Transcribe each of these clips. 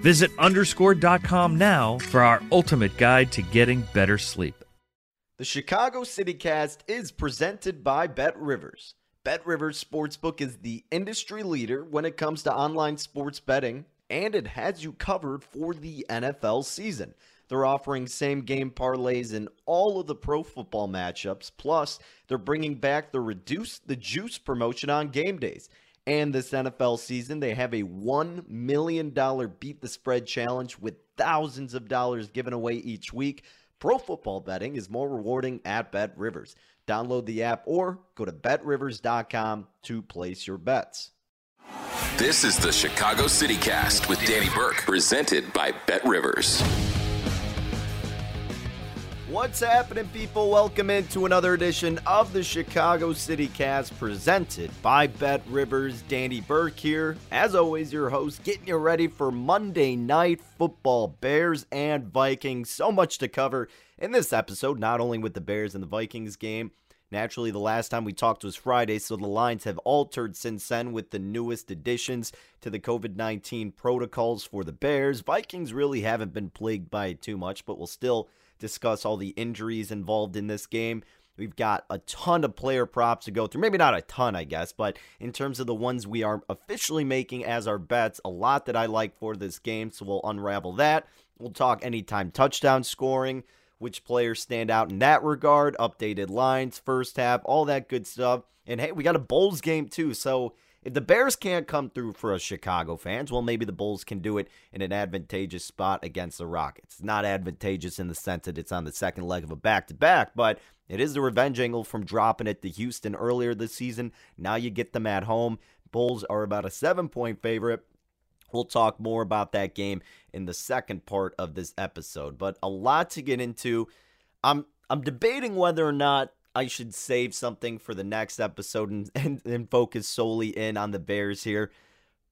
Visit underscored.com now for our ultimate guide to getting better sleep. The Chicago City Cast is presented by Bet Rivers. Bet Rivers Sportsbook is the industry leader when it comes to online sports betting, and it has you covered for the NFL season. They're offering same game parlays in all of the pro football matchups. Plus, they're bringing back the Reduce the Juice promotion on game days. And this NFL season, they have a $1 million beat the spread challenge with thousands of dollars given away each week. Pro football betting is more rewarding at Bet Rivers. Download the app or go to betrivers.com to place your bets. This is the Chicago City Cast with Danny Burke, presented by Bet Rivers. What's happening, people? Welcome into another edition of the Chicago City Cast presented by Bet Rivers. Danny Burke here. As always, your host, getting you ready for Monday night football. Bears and Vikings. So much to cover in this episode, not only with the Bears and the Vikings game. Naturally, the last time we talked was Friday, so the lines have altered since then with the newest additions to the COVID 19 protocols for the Bears. Vikings really haven't been plagued by it too much, but we'll still discuss all the injuries involved in this game. We've got a ton of player props to go through. Maybe not a ton, I guess, but in terms of the ones we are officially making as our bets, a lot that I like for this game. So we'll unravel that. We'll talk anytime touchdown scoring, which players stand out in that regard, updated lines, first half, all that good stuff. And hey, we got a Bulls game too. So if the Bears can't come through for us Chicago fans, well, maybe the Bulls can do it in an advantageous spot against the Rockets. Not advantageous in the sense that it's on the second leg of a back to back, but it is the revenge angle from dropping it to Houston earlier this season. Now you get them at home. Bulls are about a seven point favorite. We'll talk more about that game in the second part of this episode, but a lot to get into. I'm I'm debating whether or not I should save something for the next episode and, and, and, focus solely in on the Bears here.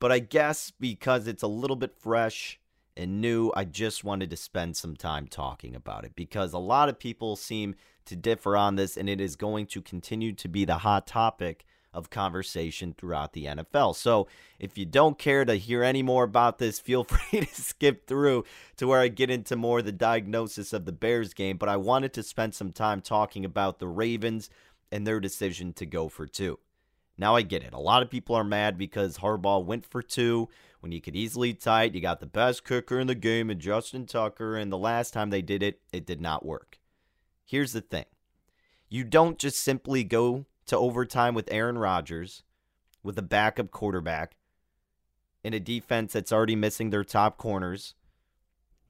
But I guess because it's a little bit fresh and new, I just wanted to spend some time talking about it because a lot of people seem to differ on this, and it is going to continue to be the hot topic of conversation throughout the NFL. So if you don't care to hear any more about this, feel free to skip through to where I get into more the diagnosis of the Bears game. But I wanted to spend some time talking about the Ravens and their decision to go for two. Now I get it. A lot of people are mad because Harbaugh went for two when you could easily tie it. You got the best kicker in the game in Justin Tucker, and the last time they did it, it did not work. Here's the thing you don't just simply go to overtime with Aaron Rodgers, with a backup quarterback, in a defense that's already missing their top corners,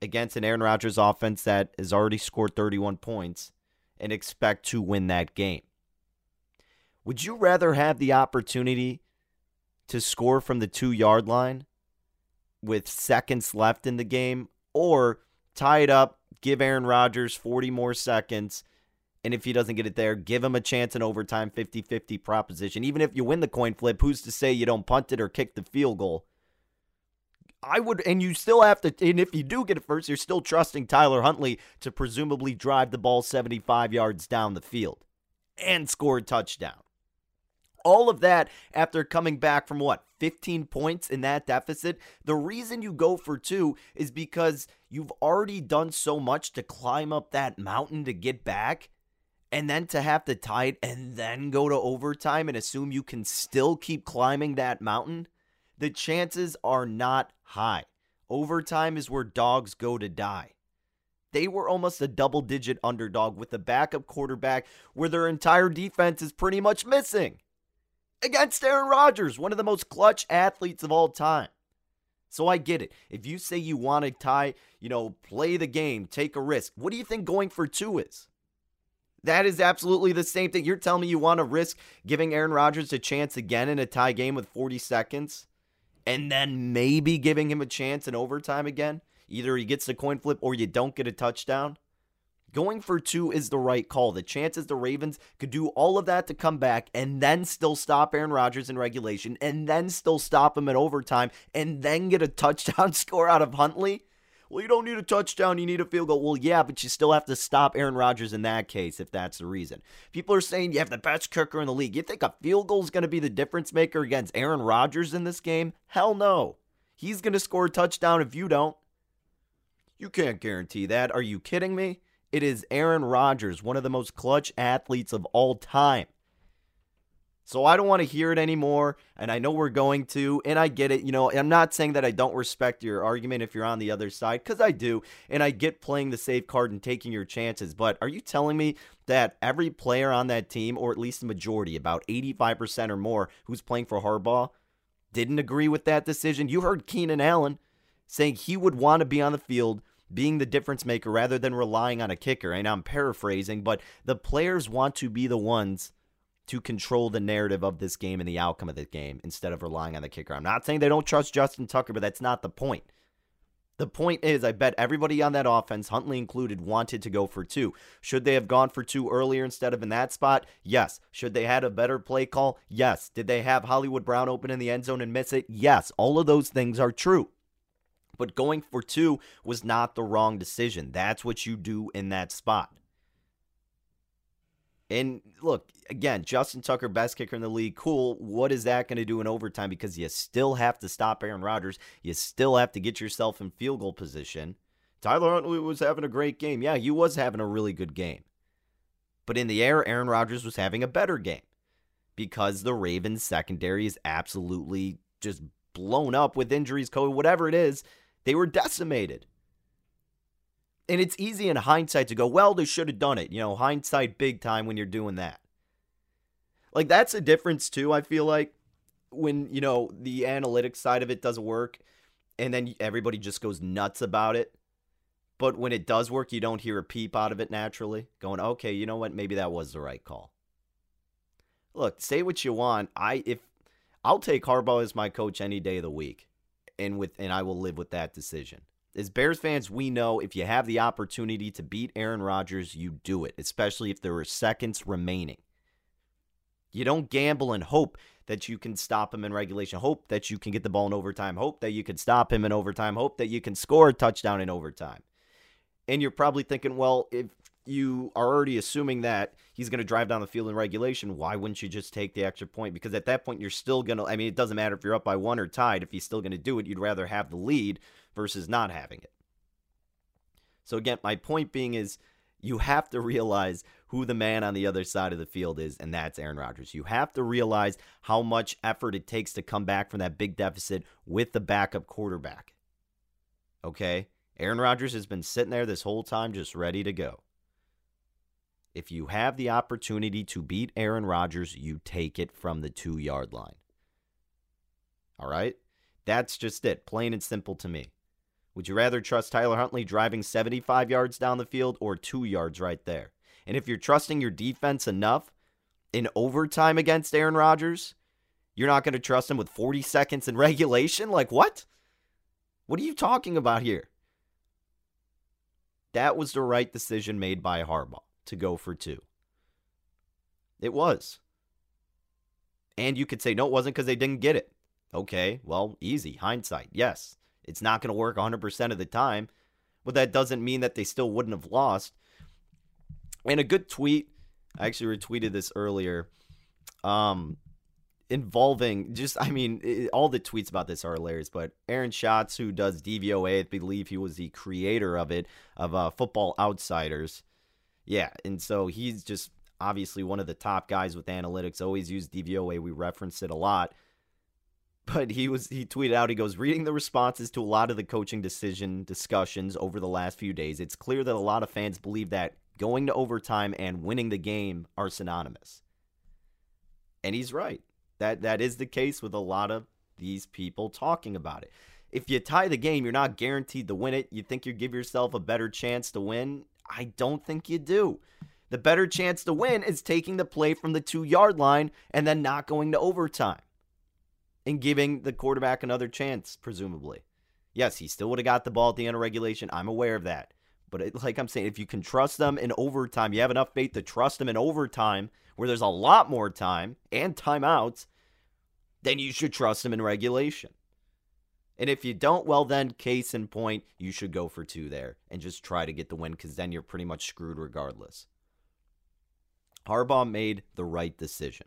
against an Aaron Rodgers offense that has already scored 31 points and expect to win that game. Would you rather have the opportunity to score from the two yard line with seconds left in the game or tie it up, give Aaron Rodgers 40 more seconds? And if he doesn't get it there, give him a chance in overtime 50 50 proposition. Even if you win the coin flip, who's to say you don't punt it or kick the field goal? I would, and you still have to, and if you do get it first, you're still trusting Tyler Huntley to presumably drive the ball 75 yards down the field and score a touchdown. All of that after coming back from what, 15 points in that deficit? The reason you go for two is because you've already done so much to climb up that mountain to get back. And then to have to tie it and then go to overtime and assume you can still keep climbing that mountain the chances are not high. Overtime is where dogs go to die. They were almost a double digit underdog with a backup quarterback where their entire defense is pretty much missing. Against Aaron Rodgers, one of the most clutch athletes of all time. So I get it. If you say you want to tie, you know, play the game, take a risk, what do you think going for two is? That is absolutely the same thing. You're telling me you want to risk giving Aaron Rodgers a chance again in a tie game with 40 seconds? and then maybe giving him a chance in overtime again. Either he gets the coin flip or you don't get a touchdown. Going for two is the right call. The chances the Ravens could do all of that to come back and then still stop Aaron Rodgers in regulation and then still stop him in overtime and then get a touchdown score out of Huntley well, you don't need a touchdown, you need a field goal. Well, yeah, but you still have to stop Aaron Rodgers in that case if that's the reason. People are saying you have the best kicker in the league. You think a field goal is going to be the difference maker against Aaron Rodgers in this game? Hell no. He's going to score a touchdown if you don't. You can't guarantee that. Are you kidding me? It is Aaron Rodgers, one of the most clutch athletes of all time. So I don't want to hear it anymore. And I know we're going to, and I get it. You know, I'm not saying that I don't respect your argument if you're on the other side, because I do. And I get playing the safe card and taking your chances. But are you telling me that every player on that team, or at least the majority, about 85% or more, who's playing for Harbaugh, didn't agree with that decision? You heard Keenan Allen saying he would want to be on the field being the difference maker rather than relying on a kicker. And I'm paraphrasing, but the players want to be the ones to control the narrative of this game and the outcome of the game instead of relying on the kicker. I'm not saying they don't trust Justin Tucker, but that's not the point. The point is, I bet everybody on that offense, Huntley included, wanted to go for two. Should they have gone for two earlier instead of in that spot? Yes. Should they had a better play call? Yes. Did they have Hollywood Brown open in the end zone and miss it? Yes. All of those things are true. But going for two was not the wrong decision. That's what you do in that spot. And look, again, Justin Tucker, best kicker in the league. Cool. What is that going to do in overtime? Because you still have to stop Aaron Rodgers. You still have to get yourself in field goal position. Tyler Huntley was having a great game. Yeah, he was having a really good game. But in the air, Aaron Rodgers was having a better game because the Ravens secondary is absolutely just blown up with injuries, COVID, whatever it is. They were decimated. And it's easy in hindsight to go, well, they should have done it. You know, hindsight big time when you're doing that. Like, that's a difference, too, I feel like, when, you know, the analytics side of it doesn't work and then everybody just goes nuts about it. But when it does work, you don't hear a peep out of it naturally, going, okay, you know what? Maybe that was the right call. Look, say what you want. I if I'll take Harbaugh as my coach any day of the week, and with and I will live with that decision. As Bears fans, we know if you have the opportunity to beat Aaron Rodgers, you do it, especially if there are seconds remaining. You don't gamble and hope that you can stop him in regulation, hope that you can get the ball in overtime, hope that you can stop him in overtime, hope that you can score a touchdown in overtime. And you're probably thinking, well, if you are already assuming that he's going to drive down the field in regulation, why wouldn't you just take the extra point? Because at that point, you're still going to, I mean, it doesn't matter if you're up by one or tied. If he's still going to do it, you'd rather have the lead versus not having it. So, again, my point being is you have to realize who the man on the other side of the field is, and that's Aaron Rodgers. You have to realize how much effort it takes to come back from that big deficit with the backup quarterback. Okay? Aaron Rodgers has been sitting there this whole time just ready to go. If you have the opportunity to beat Aaron Rodgers, you take it from the two yard line. All right? That's just it, plain and simple to me. Would you rather trust Tyler Huntley driving 75 yards down the field or two yards right there? And if you're trusting your defense enough in overtime against Aaron Rodgers, you're not going to trust him with 40 seconds in regulation? Like, what? What are you talking about here? That was the right decision made by Harbaugh to go for two. It was. And you could say, no, it wasn't because they didn't get it. Okay, well, easy. Hindsight. Yes, it's not going to work 100% of the time, but that doesn't mean that they still wouldn't have lost. And a good tweet, I actually retweeted this earlier, um, involving just, I mean, it, all the tweets about this are hilarious, but Aaron Schatz, who does DVOA, I believe he was the creator of it, of uh, Football Outsiders. Yeah, and so he's just obviously one of the top guys with analytics, always use DVOA. We reference it a lot. But he was he tweeted out, he goes, reading the responses to a lot of the coaching decision discussions over the last few days, it's clear that a lot of fans believe that going to overtime and winning the game are synonymous. And he's right. That that is the case with a lot of these people talking about it. If you tie the game, you're not guaranteed to win it. You think you give yourself a better chance to win? I don't think you do. The better chance to win is taking the play from the two yard line and then not going to overtime and giving the quarterback another chance, presumably. Yes, he still would have got the ball at the end of regulation. I'm aware of that. But it, like I'm saying, if you can trust them in overtime, you have enough faith to trust them in overtime where there's a lot more time and timeouts, then you should trust them in regulation. And if you don't, well, then, case in point, you should go for two there and just try to get the win because then you're pretty much screwed regardless. Harbaugh made the right decision.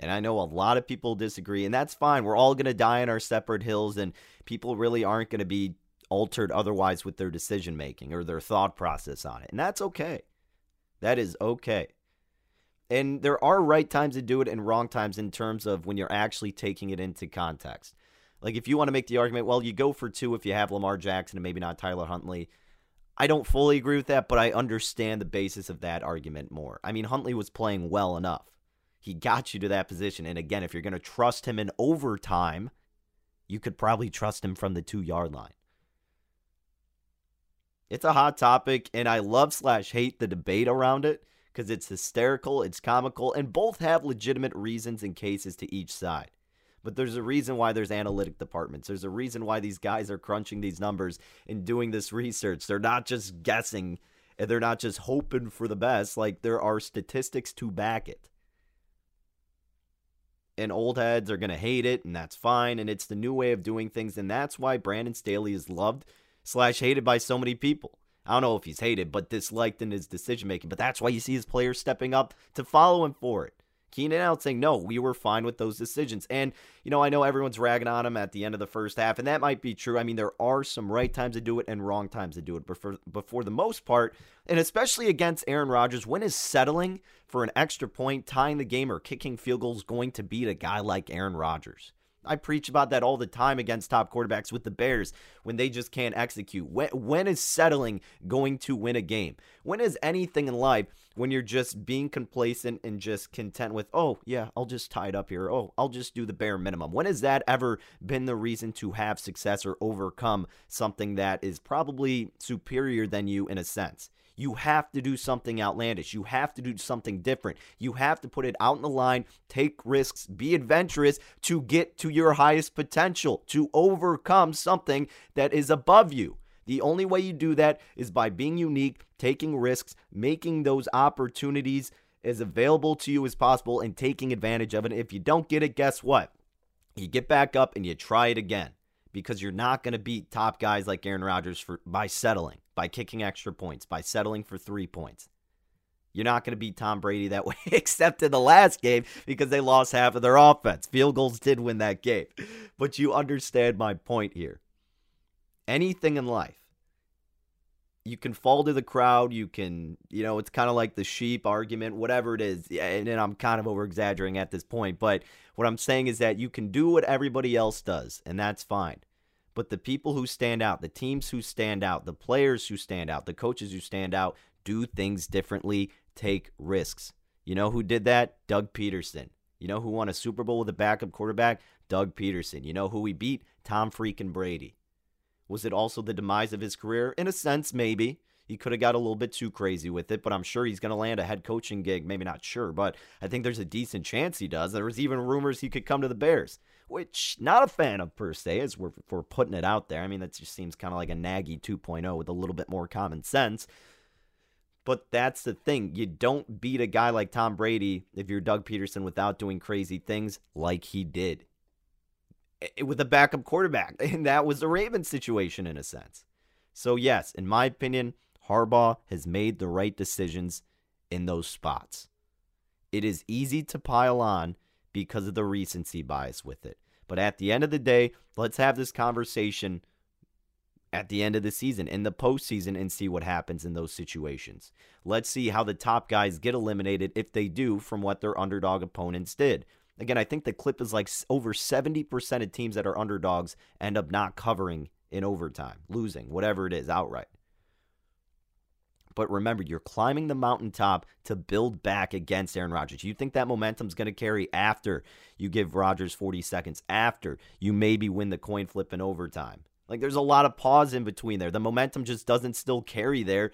And I know a lot of people disagree, and that's fine. We're all going to die in our separate hills, and people really aren't going to be altered otherwise with their decision making or their thought process on it. And that's okay. That is okay. And there are right times to do it and wrong times in terms of when you're actually taking it into context. Like if you want to make the argument, well, you go for two if you have Lamar Jackson and maybe not Tyler Huntley. I don't fully agree with that, but I understand the basis of that argument more. I mean, Huntley was playing well enough. He got you to that position. And again, if you're going to trust him in overtime, you could probably trust him from the two yard line. It's a hot topic, and I love slash hate the debate around it because it's hysterical, it's comical, and both have legitimate reasons and cases to each side. But there's a reason why there's analytic departments. There's a reason why these guys are crunching these numbers and doing this research. They're not just guessing and they're not just hoping for the best. Like there are statistics to back it. And old heads are going to hate it, and that's fine. And it's the new way of doing things. And that's why Brandon Staley is loved slash hated by so many people. I don't know if he's hated, but disliked in his decision making. But that's why you see his players stepping up to follow him for it. Keenan Allen saying, no, we were fine with those decisions. And, you know, I know everyone's ragging on him at the end of the first half, and that might be true. I mean, there are some right times to do it and wrong times to do it. But for, but for the most part, and especially against Aaron Rodgers, when is settling for an extra point, tying the game, or kicking field goals going to beat a guy like Aaron Rodgers? I preach about that all the time against top quarterbacks with the Bears when they just can't execute. When, when is settling going to win a game? When is anything in life when you're just being complacent and just content with, oh, yeah, I'll just tie it up here. Oh, I'll just do the bare minimum. When has that ever been the reason to have success or overcome something that is probably superior than you in a sense? You have to do something outlandish. You have to do something different. You have to put it out in the line, take risks, be adventurous to get to your highest potential, to overcome something that is above you. The only way you do that is by being unique, taking risks, making those opportunities as available to you as possible, and taking advantage of it. If you don't get it, guess what? You get back up and you try it again because you're not going to beat top guys like Aaron Rodgers for by settling, by kicking extra points, by settling for 3 points. You're not going to beat Tom Brady that way, except in the last game because they lost half of their offense. Field goals did win that game. But you understand my point here. Anything in life, you can fall to the crowd. You can, you know, it's kind of like the sheep argument, whatever it is. And, and I'm kind of over exaggerating at this point. But what I'm saying is that you can do what everybody else does, and that's fine. But the people who stand out, the teams who stand out, the players who stand out, the coaches who stand out, do things differently, take risks. You know who did that? Doug Pederson. You know who won a Super Bowl with a backup quarterback? Doug Pederson. You know who we beat? Tom freaking Brady. Was it also the demise of his career? In a sense, maybe. He could have got a little bit too crazy with it, but I'm sure he's going to land a head coaching gig. Maybe not sure, but I think there's a decent chance he does. There was even rumors he could come to the Bears, which not a fan of per se, as we're, we're putting it out there. I mean, that just seems kind of like a Nagy 2.0 with a little bit more common sense. But that's the thing. You don't beat a guy like Tom Brady if you're Doug Pederson without doing crazy things like he did with a backup quarterback. And that was the Ravens situation in a sense. So, yes, in my opinion, Harbaugh has made the right decisions in those spots. It is easy to pile on because of the recency bias with it. But at the end of the day, let's have this conversation at the end of the season, in the postseason, and see what happens in those situations. Let's see how the top guys get eliminated if they do from what their underdog opponents did. Again, I think the clip is like over 70% of teams that are underdogs end up not covering in overtime, losing, whatever it is, outright. But remember, you're climbing the mountaintop to build back against Aaron Rodgers. You think that momentum's going to carry after you give Rodgers 40 seconds, after you maybe win the coin flip in overtime. Like there's a lot of pause in between there. The momentum just doesn't still carry there.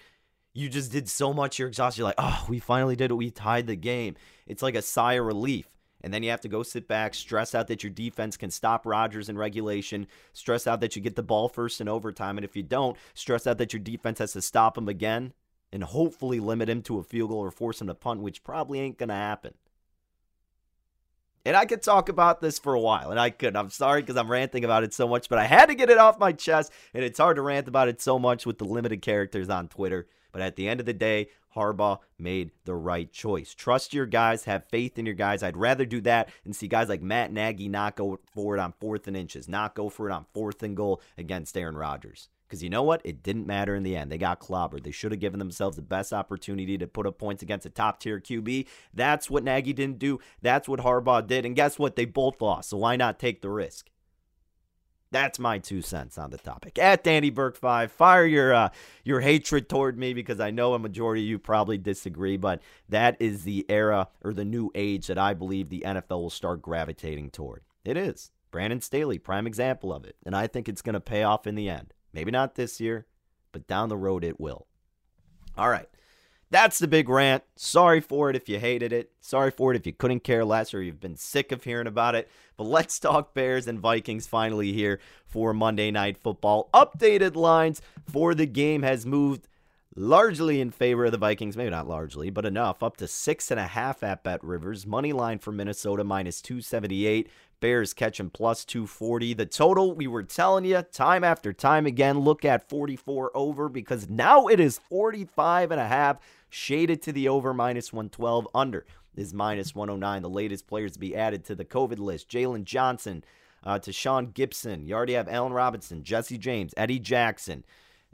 You just did so much, you're exhausted. You're like, oh, we finally did it. We tied the game. It's like a sigh of relief. And then you have to go sit back, stress out that your defense can stop Rodgers in regulation, stress out that you get the ball first in overtime. And if you don't, stress out that your defense has to stop him again and hopefully limit him to a field goal or force him to punt, which probably ain't going to happen. And I could talk about this for a while, and I could. I'm sorry because I'm ranting about it so much, but I had to get it off my chest, and it's hard to rant about it so much with the limited characters on Twitter. But at the end of the day, Harbaugh made the right choice. Trust your guys, have faith in your guys. I'd rather do that and see guys like Matt Nagy not go for it on fourth and inches, not go for it on fourth and goal against Aaron Rodgers. Because you know what? It didn't matter in the end. They got clobbered. They should have given themselves the best opportunity to put up points against a top tier QB. That's what Nagy didn't do. That's what Harbaugh did. And guess what? They both lost. So why not take the risk? That's my two cents on the topic. At Danny Burke five, fire your uh, your hatred toward me because I know a majority of you probably disagree, but that is the era or the new age that I believe the NFL will start gravitating toward. It is Brandon Staley, prime example of it, and I think it's going to pay off in the end. Maybe not this year, but down the road it will. All right. That's the big rant. Sorry for it if you hated it. Sorry for it if you couldn't care less or you've been sick of hearing about it. But let's talk Bears and Vikings finally here for Monday Night Football. Updated lines for the game has moved largely in favor of the Vikings. Maybe not largely, but enough. Up to six and a half at Bet Rivers. Money line for Minnesota minus 278. Bears catching plus 240. The total, we were telling you time after time again, look at 44 over because now it is 45 and a half, shaded to the over minus 112. Under is minus 109. The latest players to be added to the COVID list Jaylon Johnson, uh, Tashaun Gipson. You already have Allen Robinson, Jesse James, Eddie Jackson.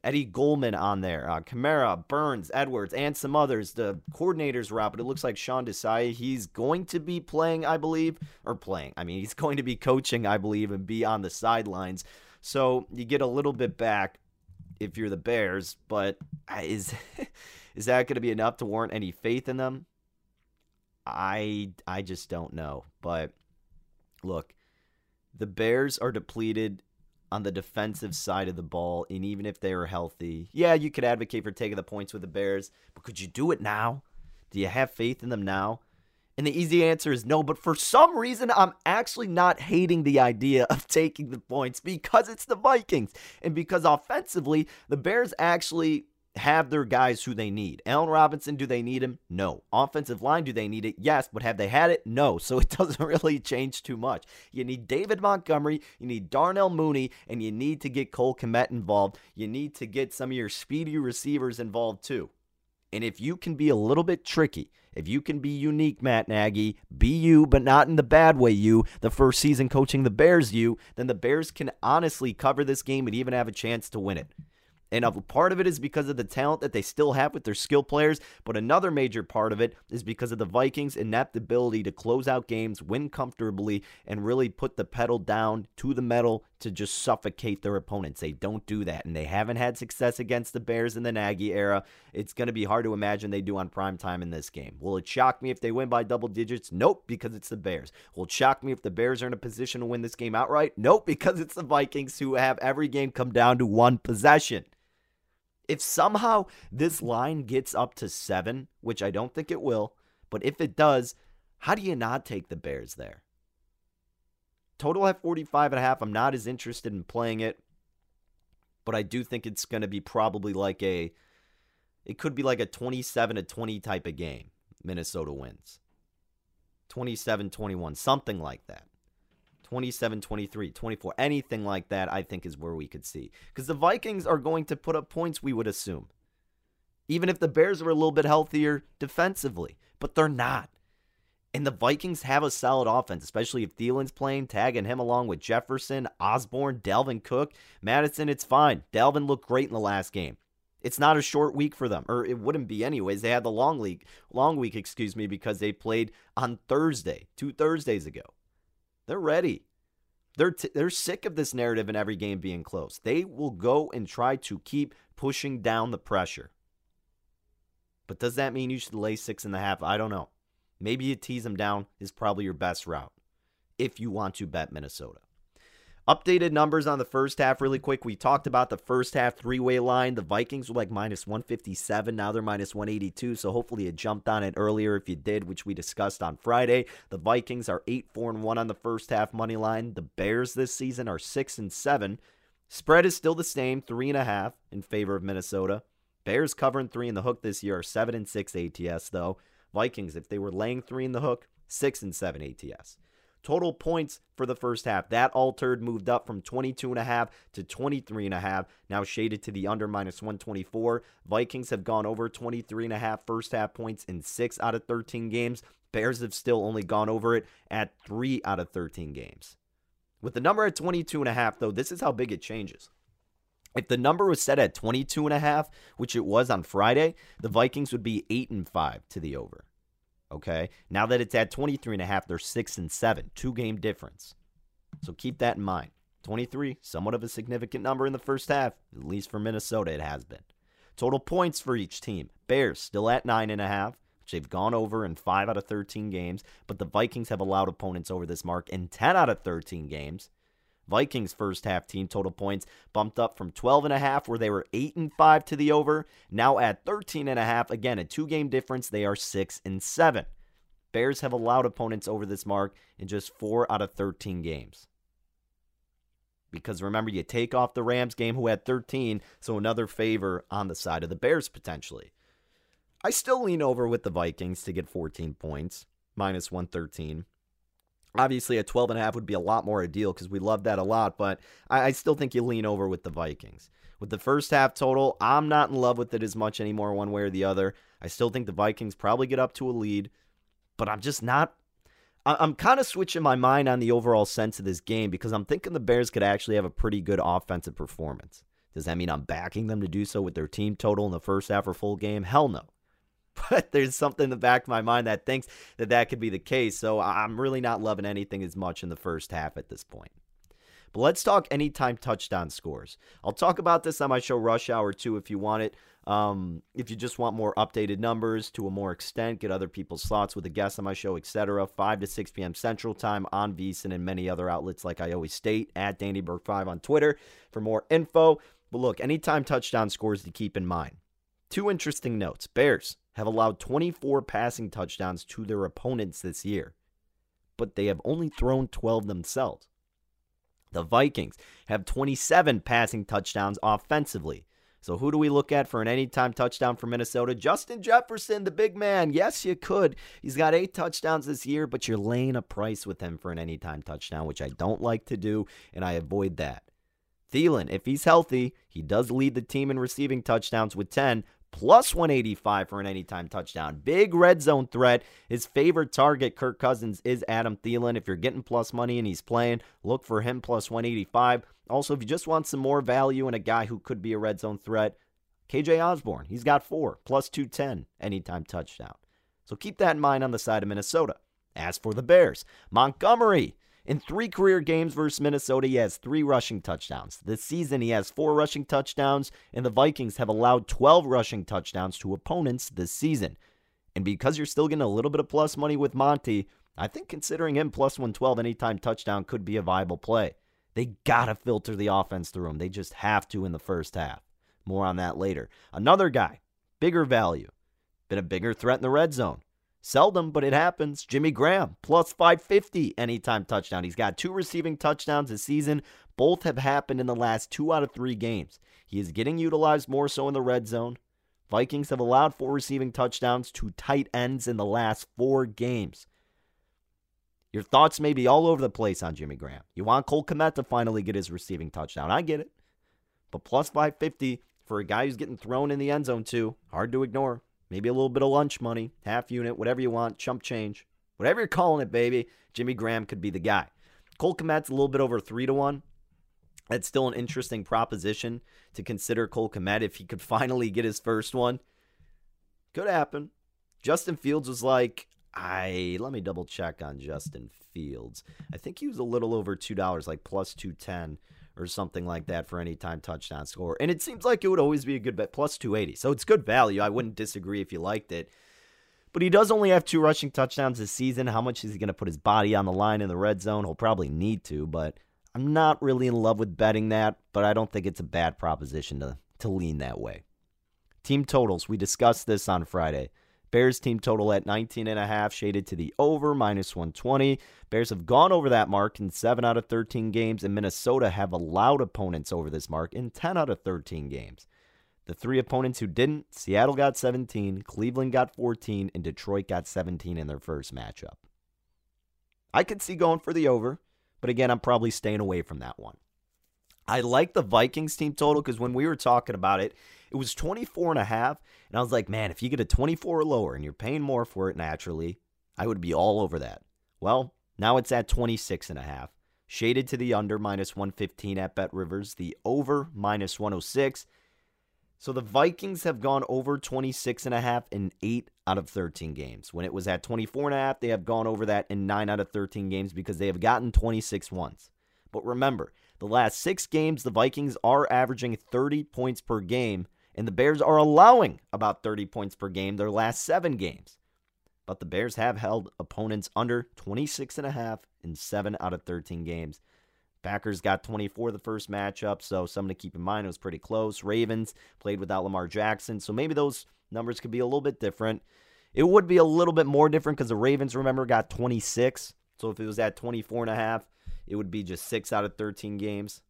Eddie Goldman on there, uh, Kamara, Burns, Edwards, and some others. The coordinators were out, but it looks like Sean Desai, he's going to be playing, I believe, or playing. I mean, he's going to be coaching, I believe, and be on the sidelines. So you get a little bit back if you're the Bears, but is is that going to be enough to warrant any faith in them? I I just don't know. But look, the Bears are depleted on the defensive side of the ball, and even if they were healthy, yeah, you could advocate for taking the points with the Bears, but could you do it now? Do you have faith in them now? And the easy answer is no, but for some reason, I'm actually not hating the idea of taking the points because it's the Vikings. And because offensively, the Bears actually have their guys who they need. Allen Robinson, do they need him? No. Offensive line, do they need it? Yes. But have they had it? No. So it doesn't really change too much. You need David Montgomery, you need Darnell Mooney, and you need to get Cole Kmet involved. You need to get some of your speedy receivers involved too. And if you can be a little bit tricky, if you can be unique, Matt Nagy, be you, but not in the bad way, you, the first season coaching the Bears, you, then the Bears can honestly cover this game and even have a chance to win it. And a part of it is because of the talent that they still have with their skill players, but another major part of it is because of the Vikings' inept ability to close out games, win comfortably, and really put the pedal down to the metal to just suffocate their opponents. They don't do that, and they haven't had success against the Bears in the Nagy era. It's going to be hard to imagine they do on prime time in this game. Will it shock me if they win by double digits? Nope, because it's the Bears. Will it shock me if the Bears are in a position to win this game outright? Nope, because it's the Vikings who have every game come down to one possession. If somehow this line gets up to seven, which I don't think it will, but if it does, how do you not take the Bears there? Total at 45 and a half. I'm not as interested in playing it, but I do think it's going to be probably like a it could be like a 27 to 20 type of game. Minnesota wins. 27-21, something like that. 27 23, 24, anything like that, I think is where we could see. Because the Vikings are going to put up points, we would assume. Even if the Bears were a little bit healthier defensively, but they're not. And the Vikings have a solid offense, especially if Thielen's playing, tagging him along with Jefferson, Osborn, Dalvin Cook. Mattison. it's fine. Dalvin looked great in the last game. It's not a short week for them, or it wouldn't be anyways. They had the long week, long week, excuse me, because they played on Thursday, two Thursdays ago. They're ready. They're t- they're sick of this narrative in every game being close. They will go and try to keep pushing down the pressure. But does that mean you should lay six and a half? I don't know. Maybe you tease them down is probably your best route if you want to bet Minnesota. Updated numbers on the first half, really quick. We talked about the first half three way line. The Vikings were like minus 157. Now they're minus 182. So hopefully you jumped on it earlier if you did, which we discussed on Friday. The Vikings are 8 4 and 1 on the first half money line. The Bears this season are 6 and 7. Spread is still the same, 3.5 in favor of Minnesota. Bears covering 3 in the hook this year are 7 and 6 ATS, though. Vikings, if they were laying 3 in the hook, 6 and 7 ATS. Total points for the first half. That altered, moved up from 22.5 to 23.5, now shaded to the under minus 124. Vikings have gone over 23.5 first half points in 6 out of 13 games. Bears have still only gone over it at 3 out of 13 games. With the number at 22.5, though, this is how big it changes. If the number was set at 22.5, which it was on Friday, the Vikings would be 8 and 5 to the over. Okay. Now that it's at 23 and a half, they're six and seven, two game difference. So keep that in mind. 23, somewhat of a significant number in the first half, at least for Minnesota, it has been. Total points for each team. Bears still at nine and a half, which they've gone over in five out of 13 games, but the Vikings have allowed opponents over this mark in 10 out of 13 games. Vikings first half team total points bumped up from 12 and a half where they were 8 and 5 to the over, now at 13 and a half. Again, a two-game difference, they are 6 and 7. Bears have allowed opponents over this mark in just 4 out of 13 games. Because remember, you take off the Rams game who had 13, so another favor on the side of the Bears potentially. I still lean over with the Vikings to get 14 points, minus 113. Obviously, a 12 and a half would be a lot more ideal because we love that a lot, but I, I, still think you lean over with the Vikings. With the first half total, I'm not in love with it as much anymore, one way or the other. I still think the Vikings probably get up to a lead, but I'm just not. I'm kind of switching my mind on the overall sense of this game because I'm thinking the Bears could actually have a pretty good offensive performance. Does that mean I'm backing them to do so with their team total in the first half or full game? Hell no but there's something in the back of my mind that thinks that that could be the case. So I'm really not loving anything as much in the first half at this point. But let's talk anytime touchdown scores. I'll talk about this on my show Rush Hour too if you want it. Um, if you just want more updated numbers to a more extent, get other people's thoughts with a guest on my show, etc. 5 to 6 p.m. Central Time on VSiN and many other outlets, like I always state, at Danny Burke 5 on Twitter for more info. But look, anytime touchdown scores to keep in mind. Two interesting notes. Bears, have allowed 24 passing touchdowns to their opponents this year, but they have only thrown 12 themselves. The Vikings have 27 passing touchdowns offensively. So who do we look at for an anytime touchdown for Minnesota? Justin Jefferson, the big man. Yes, you could. He's got eight touchdowns this year, but you're laying a price with him for an anytime touchdown, which I don't like to do, and I avoid that. Thielen, if he's healthy, he does lead the team in receiving touchdowns with 10, plus 185 for an anytime touchdown. Big red zone threat. His favorite target, Kirk Cousins, is Adam Thielen. If you're getting plus money and he's playing, look for him plus 185. Also, if you just want some more value in a guy who could be a red zone threat, KJ Osborn, he's got four, plus 210 anytime touchdown. So keep that in mind on the side of Minnesota. As for the Bears, Montgomery In three career games versus Minnesota, he has three rushing touchdowns. This season, he has four rushing touchdowns, and the Vikings have allowed 12 rushing touchdowns to opponents this season. And because you're still getting a little bit of plus money with Monty, I think considering him plus 112 anytime touchdown could be a viable play. They got to filter the offense through him. They just have to in the first half. More on that later. Another guy, bigger value, been a bigger threat in the red zone. Seldom, but it happens. Jimmy Graham, plus 550 anytime touchdown. He's got two receiving touchdowns this season. Both have happened in the last two out of three games. He is getting utilized more so in the red zone. Vikings have allowed four receiving touchdowns to tight ends in the last four games. Your thoughts may be all over the place on Jimmy Graham. You want Cole Kmet to finally get his receiving touchdown. I get it. But plus 550 for a guy who's getting thrown in the end zone, too, hard to ignore. Maybe a little bit of lunch money, half unit, whatever you want, chump change. Whatever you're calling it, baby, Jimmy Graham could be the guy. Cole Kmet's a little bit over 3 to 1. That's still an interesting proposition to consider Cole Kmet if he could finally get his first one. Could happen. Justin Fields was like, I let me double check on Justin Fields. I think he was a little over two dollars, like plus two ten or something like that for any time touchdown score. And it seems like it would always be a good bet, plus 280. So it's good value. I wouldn't disagree if you liked it. But he does only have two rushing touchdowns this season. How much is he going to put his body on the line in the red zone? He'll probably need to, but I'm not really in love with betting that, but I don't think it's a bad proposition to, to lean that way. Team totals. We discussed this on Friday. Bears team total at 19 and a half, shaded to the over, minus 120. Bears have gone over that mark in 7 out of 13 games, and Minnesota have allowed opponents over this mark in 10 out of 13 games. The three opponents who didn't, Seattle got 17, Cleveland got 14, and Detroit got 17 in their first matchup. I could see going for the over, but again, I'm probably staying away from that one. I like the Vikings team total because when we were talking about it, it was 24 and a half. And I was like, man, if you get a 24 or lower and you're paying more for it naturally, I would be all over that. Well, now it's at 26 and a half. Shaded to the under minus 115 at Bet Rivers, the over minus 106. So the Vikings have gone over 26 and a half in 8 out of 13 games. When it was at 24 and a half, they have gone over that in 9 out of 13 games because they have gotten 26 once. But remember, the last 6 games the Vikings are averaging 30 points per game and the Bears are allowing about 30 points per game their last 7 games. But the Bears have held opponents under 26 and a half in 7 out of 13 games. Packers got 24 the first matchup, so something to keep in mind. It was pretty close. Ravens played without Lamar Jackson, so maybe those numbers could be a little bit different. It would be a little bit more different because the Ravens, remember, got 26. So if it was at 24 and a half, it would be just 6 out of 13 games.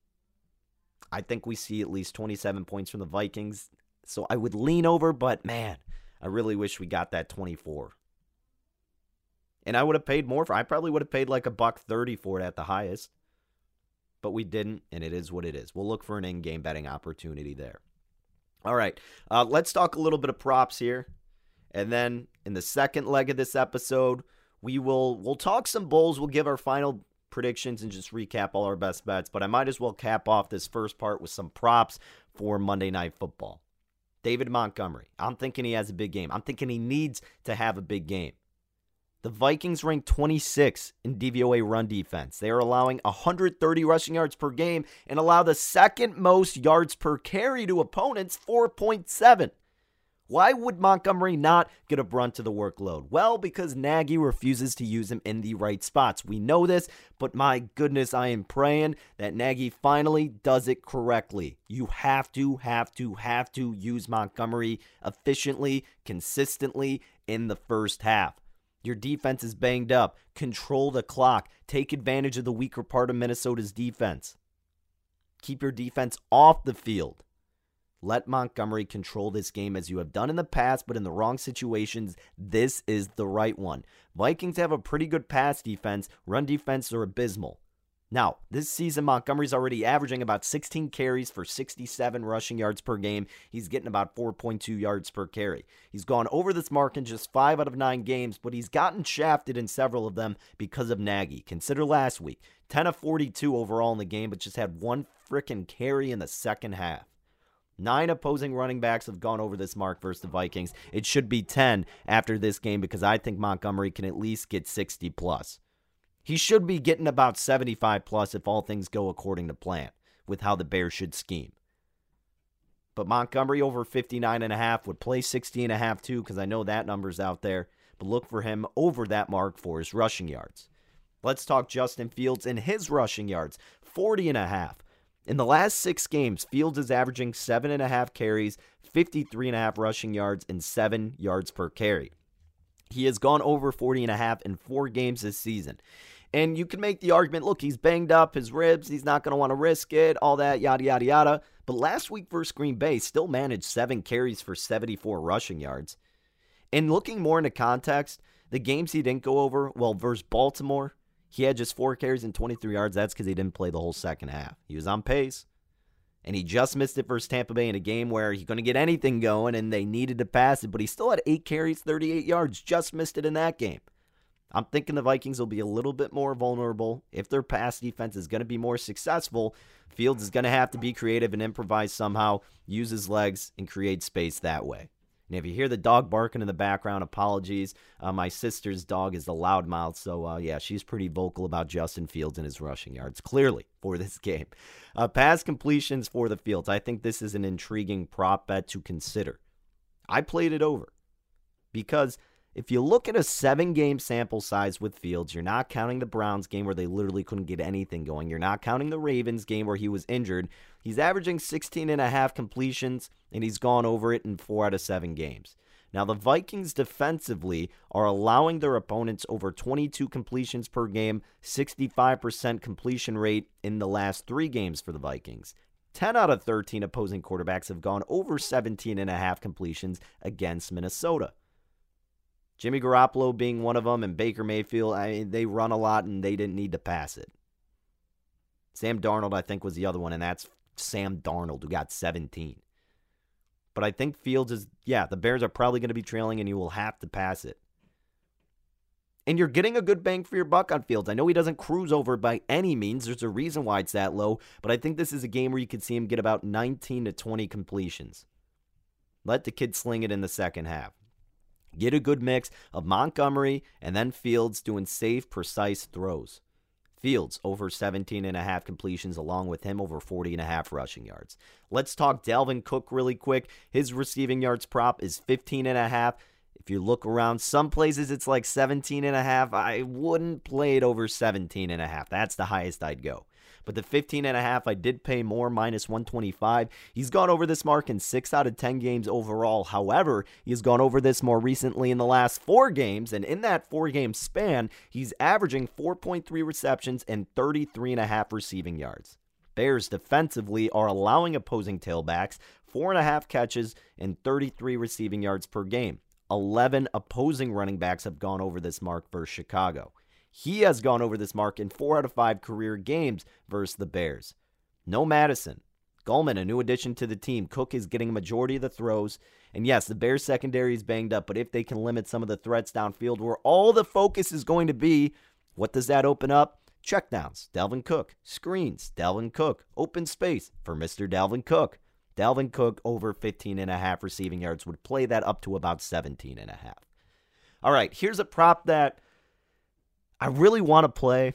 I think we see at least 27 points from the Vikings. So I would lean over, but man, I really wish we got that 24 and I would have paid more for. I probably would have paid like a buck thirty for it at the highest, but we didn't, and it is what it is. We'll look for an in-game betting opportunity there. All right, uh, let's talk a little bit of props here, and then in the second leg of this episode, we will we'll talk some bowls. We'll give our final predictions and just recap all our best bets. But I might as well cap off this first part with some props for Monday Night Football. David Montgomery. I'm thinking he has a big game. I'm thinking he needs to have a big game. The Vikings rank 26 in DVOA run defense. They are allowing 130 rushing yards per game and allow the second most yards per carry to opponents, 4.7. Why would Montgomery not get a brunt to the workload? Well, because Nagy refuses to use him in the right spots. We know this, but my goodness, I am praying that Nagy finally does it correctly. You have to, have to, have to use Montgomery efficiently, consistently in the first half. Your defense is banged up. Control the clock. Take advantage of the weaker part of Minnesota's defense. Keep your defense off the field. Let Montgomery control this game as you have done in the past, but in the wrong situations, this is the right one. Vikings have a pretty good pass defense. Run defense are abysmal. Now, this season, Montgomery's already averaging about 16 carries for 67 rushing yards per game. He's getting about 4.2 yards per carry. He's gone over this mark in just five out of nine games, but he's gotten shafted in several of them because of Nagy. Consider last week 10 of 42 overall in the game, but just had one freaking carry in the second half. Nine opposing running backs have gone over this mark versus the Vikings. It should be 10 after this game because I think Montgomery can at least get 60 plus. He should be getting about 75 plus if all things go according to plan with how the Bears should scheme. But Montgomery over 59 and a half would play 60 and a half too cuz I know that number's out there, but look for him over that mark for his rushing yards. Let's talk Justin Fields and his rushing yards, 40 and a half. In the last 6 games, Fields is averaging 7 and a half carries, 53 and a half rushing yards and 7 yards per carry. He has gone over 40 and a half in 4 games this season. And you can make the argument look, he's banged up, his ribs, he's not going to want to risk it, all that, yada, yada, yada. But last week versus Green Bay, still managed seven carries for 74 rushing yards. And looking more into context, the games he didn't go over, well, versus Baltimore, he had just four carries and 23 yards. That's because he didn't play the whole second half. He was on pace. And he just missed it versus Tampa Bay in a game where he's going to get anything going and they needed to pass it, but he still had eight carries, 38 yards. Just missed it in that game. I'm thinking the Vikings will be a little bit more vulnerable. If their pass defense is going to be more successful, Fields is going to have to be creative and improvise somehow, use his legs, and create space that way. And if you hear the dog barking in the background, apologies. Uh, my sister's dog is a loudmouth, so uh, yeah, she's pretty vocal about Justin Fields and his rushing yards, clearly, for this game. Uh, pass completions for the Fields. I think this is an intriguing prop bet to consider. I played it over because – if you look at a seven game sample size with Fields, you're not counting the Browns game where they literally couldn't get anything going. You're not counting the Ravens game where he was injured. He's averaging 16 and a half completions, and he's gone over it in four out of seven games. Now, the Vikings defensively are allowing their opponents over 22 completions per game, 65% completion rate in the last three games for the Vikings. 10 out of 13 opposing quarterbacks have gone over 17 and a half completions against Minnesota. Jimmy Garoppolo being one of them, and Baker Mayfield, I mean, they run a lot and they didn't need to pass it. Sam Darnold, I think, was the other one, and that's Sam Darnold, who got 17. But I think Fields is, yeah, the Bears are probably going to be trailing, and you will have to pass it. And you're getting a good bang for your buck on Fields. I know he doesn't cruise over by any means. There's a reason why it's that low, but I think this is a game where you could see him get about 19 to 20 completions. Let the kid sling it in the second half. Get a good mix of Montgomery and then Fields doing safe, precise throws. Fields over 17 and a half completions along with him over 40 and a half rushing yards. Let's talk Dalvin Cook really quick. His receiving yards prop is 15 and a half. If you look around some places it's like 17 and a half. I wouldn't play it over 17 and a half. That's the highest I'd go but the 15 and a half I did pay more minus 125. He's gone over this mark in 6 out of 10 games overall. However, he's gone over this more recently in the last 4 games and in that 4 game span, he's averaging 4.3 receptions and 33 and a half receiving yards. Bears defensively are allowing opposing tailbacks four and a half catches and 33 receiving yards per game. 11 opposing running backs have gone over this mark versus Chicago. He has gone over this mark in four out of five career games versus the Bears. No Mattison. Gallman, a new addition to the team. Cook is getting a majority of the throws. And yes, the Bears secondary is banged up, but if they can limit some of the threats downfield where all the focus is going to be, what does that open up? Checkdowns, Dalvin Cook. Screens, Dalvin Cook. Open space for Mr. Dalvin Cook. Dalvin Cook over 15 and a half receiving yards would play that up to about 17 and a half. All right, here's a prop that I really want to play,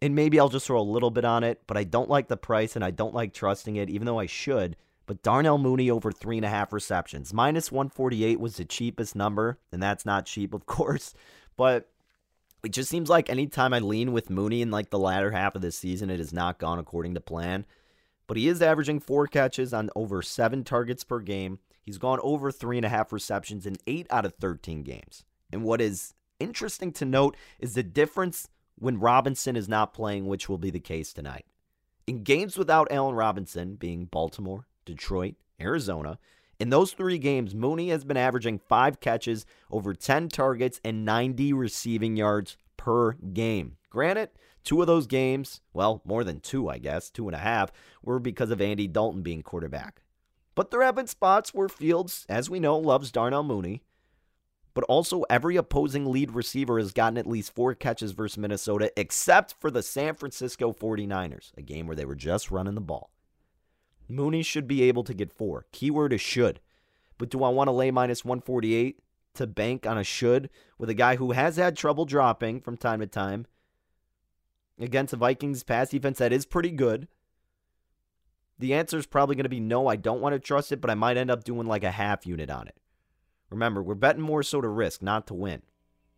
and maybe I'll just throw a little bit on it, but I don't like the price and I don't like trusting it, even though I should. But Darnell Mooney over three and a half receptions. Minus 148 was the cheapest number, and that's not cheap, of course. But it just seems like anytime I lean with Mooney in like the latter half of the season, it has not gone according to plan. But he is averaging four catches on over seven targets per game. He's gone over three and a half receptions in eight out of 13 games. And what is interesting to note is the difference when Robinson is not playing, which will be the case tonight. In games without Allen Robinson, being Baltimore, Detroit, Arizona, in those three games, Mooney has been averaging five catches, over 10 targets, and 90 receiving yards per game. Granted, two of those games, well, more than two, I guess, two and a half, were because of Andy Dalton being quarterback. But there have been spots where Fields, as we know, loves Darnell Mooney, but also every opposing lead receiver has gotten at least four catches versus Minnesota, except for the San Francisco 49ers, a game where they were just running the ball. Mooney should be able to get four. Keyword is should. But do I want to lay minus 148 to bank on a should with a guy who has had trouble dropping from time to time? against the Vikings pass defense that is pretty good. The answer is probably going to be no, I don't want to trust it, but I might end up doing like a half unit on it. Remember, we're betting more so to risk, not to win.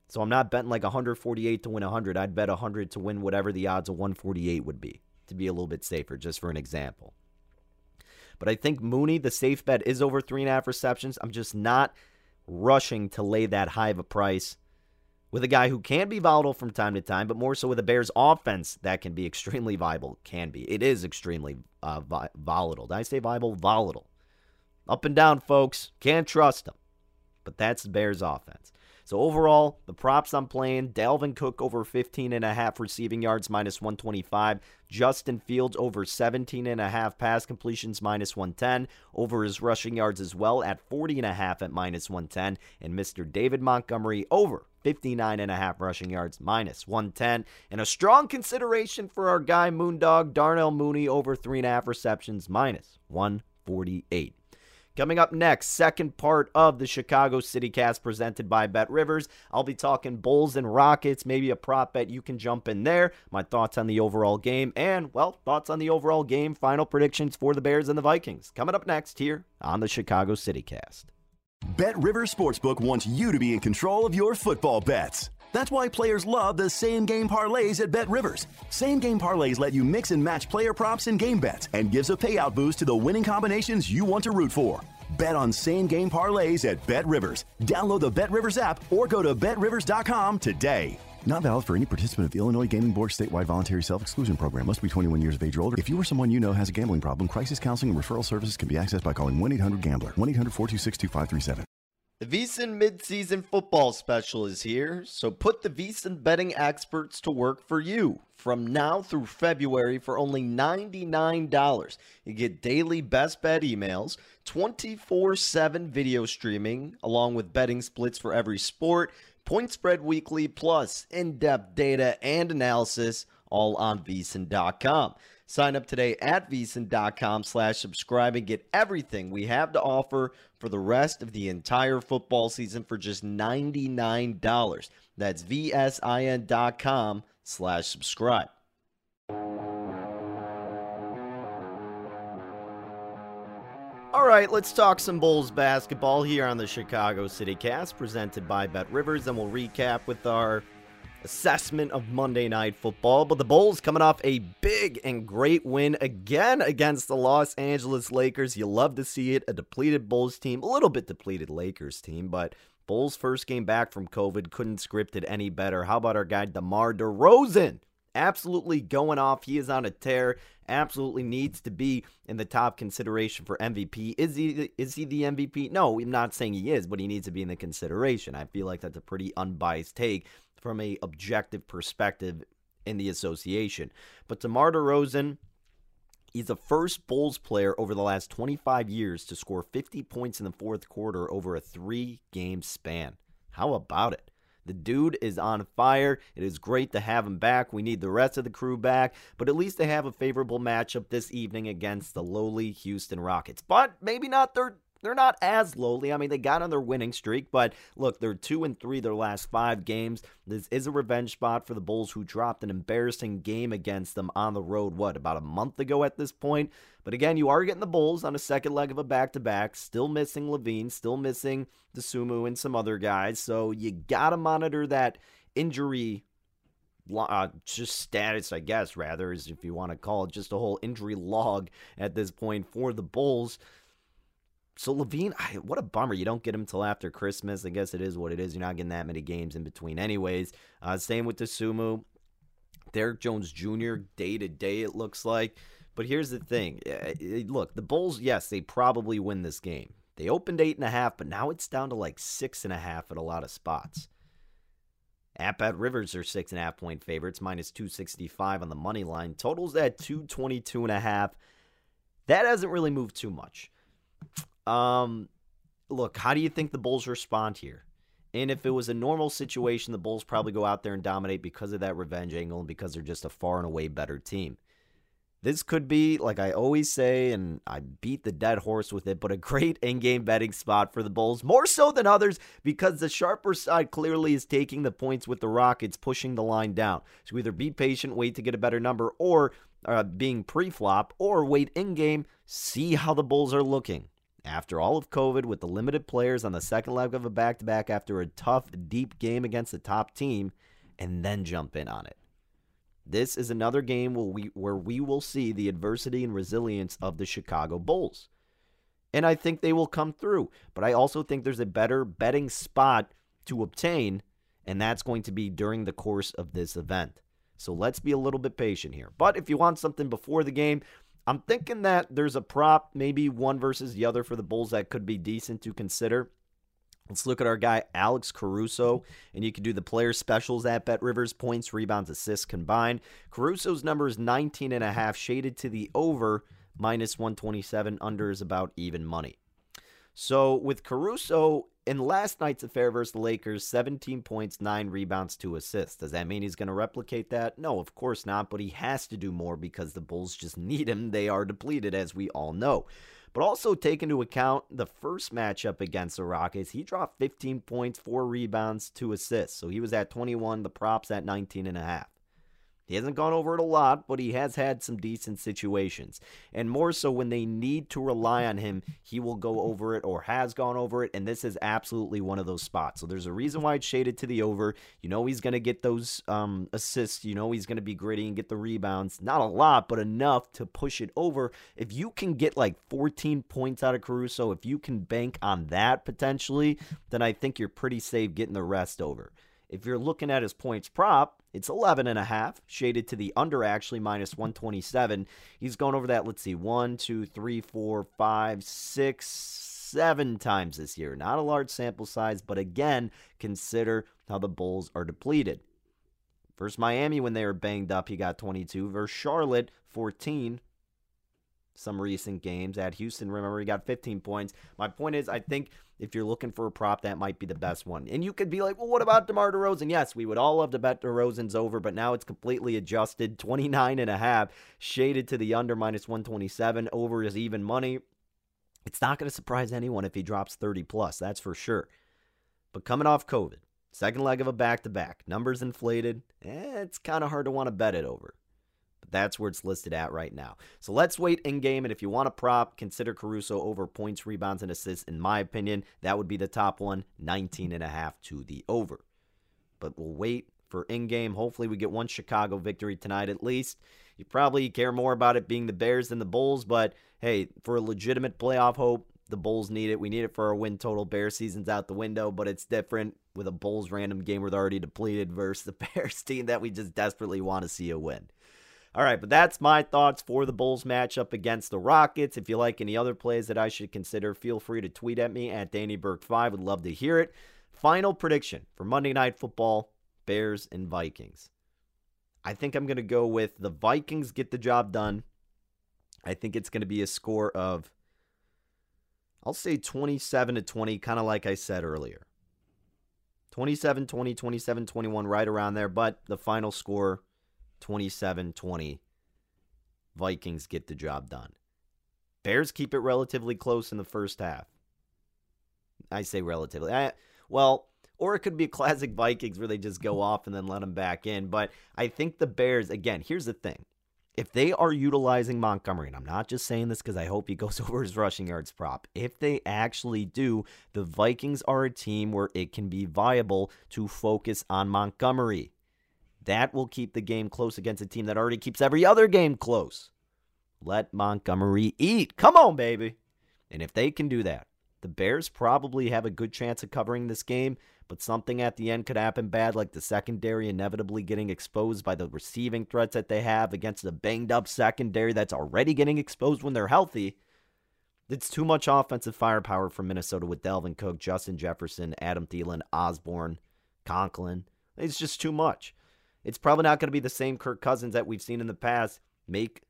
So I'm not betting like 148 to win 100. I'd bet 100 to win whatever the odds of 148 would be, to be a little bit safer, just for an example. But I think Mooney, the safe bet, is over three and a half receptions. I'm just not rushing to lay that high of a price with a guy who can be volatile from time to time, but more so with a Bears offense that can be extremely viable. Can be. It is extremely uh, vi- volatile. Did I say viable? Volatile. Up and down, folks. Can't trust them. But that's the Bears offense. So overall, the props I'm playing, Dalvin Cook over 15 and a half receiving yards minus 125, Justin Fields over 17 and a half pass completions minus 110, over his rushing yards as well at 40 and a half at minus 110, and Mr. David Montgomery over 59 and a half rushing yards minus 110 and a strong consideration for our guy moondog darnell mooney over three and a half receptions minus 148 Coming up next, second part of the Chicago City Cast presented by Bet Rivers. I'll be talking Bulls and Rockets, maybe a prop bet you can jump in there. My thoughts on the overall game, and, well, thoughts on the overall game, final predictions for the Bears and the Vikings. Coming up next here on the Chicago City Cast. Bet Rivers Sportsbook wants you to be in control of your football bets. That's why players love the same game parlays at Bet Rivers. Same game parlays let you mix and match player props and game bets and gives a payout boost to the winning combinations you want to root for. Bet on same game parlays at Bet Rivers. Download the Bet Rivers app or go to betrivers.com today. Not valid for any participant of the Illinois Gaming Board statewide voluntary self exclusion program. Must be 21 years of age or older. If you or someone you know has a gambling problem, crisis counseling and referral services can be accessed by calling 1 800 Gambler. 1 800 426 2537. The VSiN midseason football special is here, so put the VSiN betting experts to work for you. From now through February for only $99, you get daily best bet emails, 24 7 video streaming, along with betting splits for every sport, point spread weekly, plus in depth data and analysis, all on VSiN.com. Sign up today at VSiN.com slash subscribe and get everything we have to offer for the rest of the entire football season for just $99. That's VSIN.com slash subscribe. All right, let's talk some Bulls basketball here on the Chicago City Cast, presented by Bet Rivers, and we'll recap with our assessment of Monday Night Football. But the Bulls coming off a big and great win again against the Los Angeles Lakers. You love to see it. A depleted Bulls team, a little bit depleted Lakers team, but Bulls' first game back from COVID couldn't script it any better. How about our guy DeMar DeRozan? absolutely going off. He is on a tear. Absolutely needs to be in the top consideration for MVP. Is he is he the MVP? No, I'm not saying he is, but he needs to be in the consideration. I feel like that's a pretty unbiased take from a objective perspective in the association. But DeMar DeRozan, he's the first Bulls player over the last 25 years to score 50 points in the fourth quarter over a three-game span. How about it? The dude is on fire. It is great to have him back. We need the rest of the crew back, but at least they have a favorable matchup this evening against the lowly Houston Rockets. But maybe not their they're not as lowly. I mean, they got on their winning streak, but look, they're two and three their last five games. This is a revenge spot for the Bulls, who dropped an embarrassing game against them on the road. What about a month ago at this point? But again, you are getting the Bulls on a second leg of a back to back. Still missing LaVine, still missing Dosunmu and some other guys. So you got to monitor that injury uh, just status, I guess, rather, is if you want to call it just a whole injury log at this point for the Bulls. So LaVine, I, what a bummer. You don't get him till after Christmas. I guess it is what it is. You're not getting that many games in between, anyways. Uh, same with Dosunmu. Derrick Jones Jr. day to day, it looks like. But here's the thing. Look, the Bulls, yes, they probably win this game. They opened eight and a half, but now it's down to like six and a half at a lot of spots. At Bet Rivers are six and a half point favorites, minus 265 on the money line. Totals at 222 and a half. That hasn't really moved too much. Um, look, how do you think the Bulls respond here? And if it was a normal situation, the Bulls probably go out there and dominate because of that revenge angle and because they're just a far and away better team. This could be, like I always say, and I beat the dead horse with it, but a great in game betting spot for the Bulls, more so than others because the sharper side clearly is taking the points with the Rockets, pushing the line down. So either be patient, wait to get a better number, or uh, being pre flop, or wait in game, see how the Bulls are looking. After all of COVID, with the limited players on the second leg of a back to back after a tough, deep game against the top team, and then jump in on it. This is another game where we, where we will see the adversity and resilience of the Chicago Bulls. And I think they will come through. But I also think there's a better betting spot to obtain, and that's going to be during the course of this event. So let's be a little bit patient here. But if you want something before the game, I'm thinking that there's a prop, maybe one versus the other for the Bulls that could be decent to consider. Let's look at our guy Alex Caruso, and you can do the player specials at Bet Rivers, points, rebounds, assists combined. Caruso's number is 19 and a half, shaded to the over, minus 127. Under is about even money. So with Caruso in last night's affair versus the Lakers, 17 points, 9 rebounds, 2 assists. Does that mean he's going to replicate that? No, of course not, but he has to do more because the Bulls just need him. They are depleted, as we all know. But also take into account the first matchup against the Rockets. He dropped 15 points, 4 rebounds, 2 assists. So he was at 21, the props at 19 and a half. He hasn't gone over it a lot, but he has had some decent situations. And more so when they need to rely on him, he will go over it or has gone over it. And this is absolutely one of those spots. So there's a reason why it's shaded to the over. You know he's going to get those um, assists. You know he's going to be gritty and get the rebounds. Not a lot, but enough to push it over. If you can get like 14 points out of Caruso, if you can bank on that potentially, then I think you're pretty safe getting the rest over. If you're looking at his points prop, it's 11 and a half, shaded to the under actually minus 127. He's going over that, let's see, one, two, three, four, five, six, seven times this year. Not a large sample size, but again, consider how the Bulls are depleted. Versus Miami, when they were banged up, he got 22. Versus Charlotte, 14 some recent games. At Houston, remember, he got 15 points. My point is, I think if you're looking for a prop, that might be the best one. And you could be like, well, what about DeMar DeRozan? Yes, we would all love to bet DeRozan's over, but now it's completely adjusted. 29 and a half, shaded to the under minus 127. Over is even money. It's not going to surprise anyone if he drops 30 plus, that's for sure. But coming off COVID, second leg of a back to back, numbers inflated, eh, it's kind of hard to want to bet it over. That's where it's listed at right now. So let's wait in game. And if you want a prop, consider Caruso over points, rebounds, and assists. In my opinion, that would be the top one 19 and a half to the over. But we'll wait for in game. Hopefully, we get one Chicago victory tonight at least. You probably care more about it being the Bears than the Bulls, but hey, for a legitimate playoff hope, the Bulls need it. We need it for our win total. Bear season's out the window, but it's different with a Bulls random game they're already depleted versus the Bears team that we just desperately want to see a win. All right, but that's my thoughts for the Bulls matchup against the Rockets. If you like any other plays that I should consider, feel free to tweet at me at Danny Burke5. Would love to hear it. Final prediction for Monday Night Football Bears and Vikings. I think I'm going to go with the Vikings get the job done. I think it's going to be a score of, I'll say 27 to 20, kind of like I said earlier. 27 20, 27 21, right around there, but the final score 27 20. Vikings get the job done. Bears keep it relatively close in the first half. I say relatively. I, well, or it could be a classic Vikings where they just go off and then let them back in. But I think the Bears, again, here's the thing. If they are utilizing Montgomery, and I'm not just saying this because I hope he goes over his rushing yards prop, if they actually do, the Vikings are a team where it can be viable to focus on Montgomery. That will keep the game close against a team that already keeps every other game close. Let Montgomery eat. Come on, baby. And if they can do that, the Bears probably have a good chance of covering this game, but something at the end could happen bad, like the secondary inevitably getting exposed by the receiving threats that they have against a banged up secondary that's already getting exposed when they're healthy. It's too much offensive firepower for Minnesota with Dalvin Cook, Justin Jefferson, Adam Thielen, Osborn, Conklin. It's just too much. It's probably not going to be the same Kirk Cousins that we've seen in the past make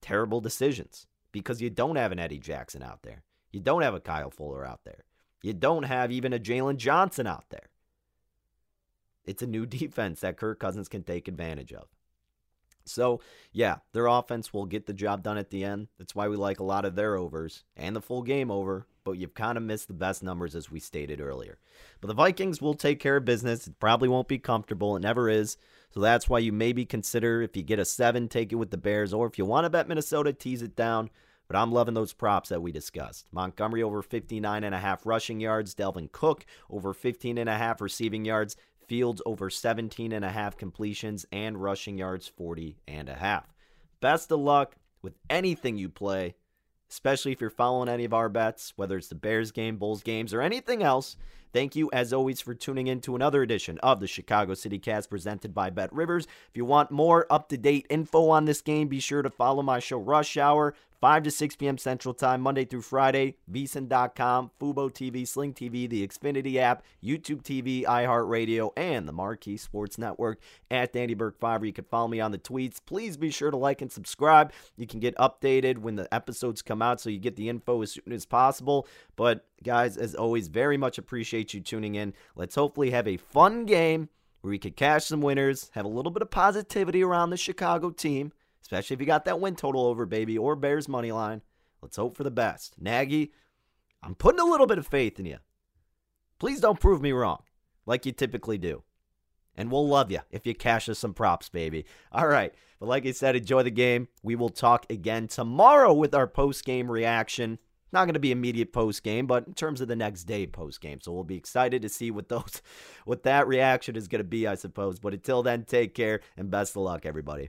terrible decisions because you don't have an Eddie Jackson out there. You don't have a Kyle Fuller out there. You don't have even a Jaylon Johnson out there. It's a new defense that Kirk Cousins can take advantage of. So, yeah, their offense will get the job done at the end. That's why we like a lot of their overs and the full game over, but you've kind of missed the best numbers as we stated earlier. But the Vikings will take care of business. It probably won't be comfortable. It never is. So that's why you maybe consider if you get a seven, take it with the Bears, or if you want to bet Minnesota, tease it down. But I'm loving those props that we discussed. Montgomery over 59 and a half rushing yards, Dalvin Cook over 15 and a half receiving yards, Fields over 17 and a half completions and rushing yards 40 and a half. Best of luck with anything you play, especially if you're following any of our bets, whether it's the Bears game, Bulls games, or anything else. Thank you, as always, for tuning in to another edition of the Chicago City Cast presented by Bet Rivers. If you want more up to date info on this game, be sure to follow my show Rush Hour 5 to 6 p.m. Central Time, Monday through Friday. VSiN.com, Fubo TV, Sling TV, the Xfinity app, YouTube TV, iHeartRadio, and the Marquee Sports Network at Danny Burke 5. You can follow me on the tweets. Please be sure to like and subscribe. You can get updated when the episodes come out so you get the info as soon as possible. But, guys, as always, very much appreciate you tuning in. Let's hopefully have a fun game where we could cash some winners, have a little bit of positivity around the Chicago team especially if you got that win total over, baby, or Bears money line. Let's hope for the best. Nagy, I'm putting a little bit of faith in you. Please don't prove me wrong, like you typically do. And we'll love you if you cash us some props, baby. All right. But like I said, enjoy the game. We will talk again tomorrow with our post game reaction. Not going to be immediate post game, but in terms of the next day post game. So we'll be excited to see what those what that reaction is going to be, I suppose. But until then, take care and best of luck, everybody.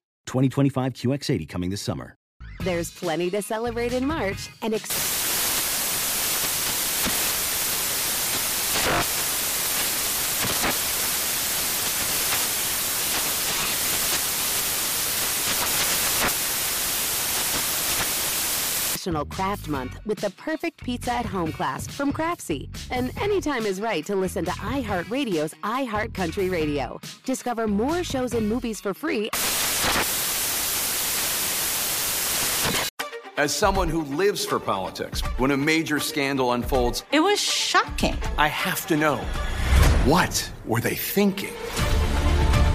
2025 QX80 coming this summer. There's plenty to celebrate in March and ex- National Craft Month with the perfect pizza at home class from Craftsy. And anytime is right to listen to iHeartRadio's iHeartCountry Radio. Discover more shows and movies for free. As someone who lives for politics, when a major scandal unfolds, it was shocking. I have to know what were they thinking?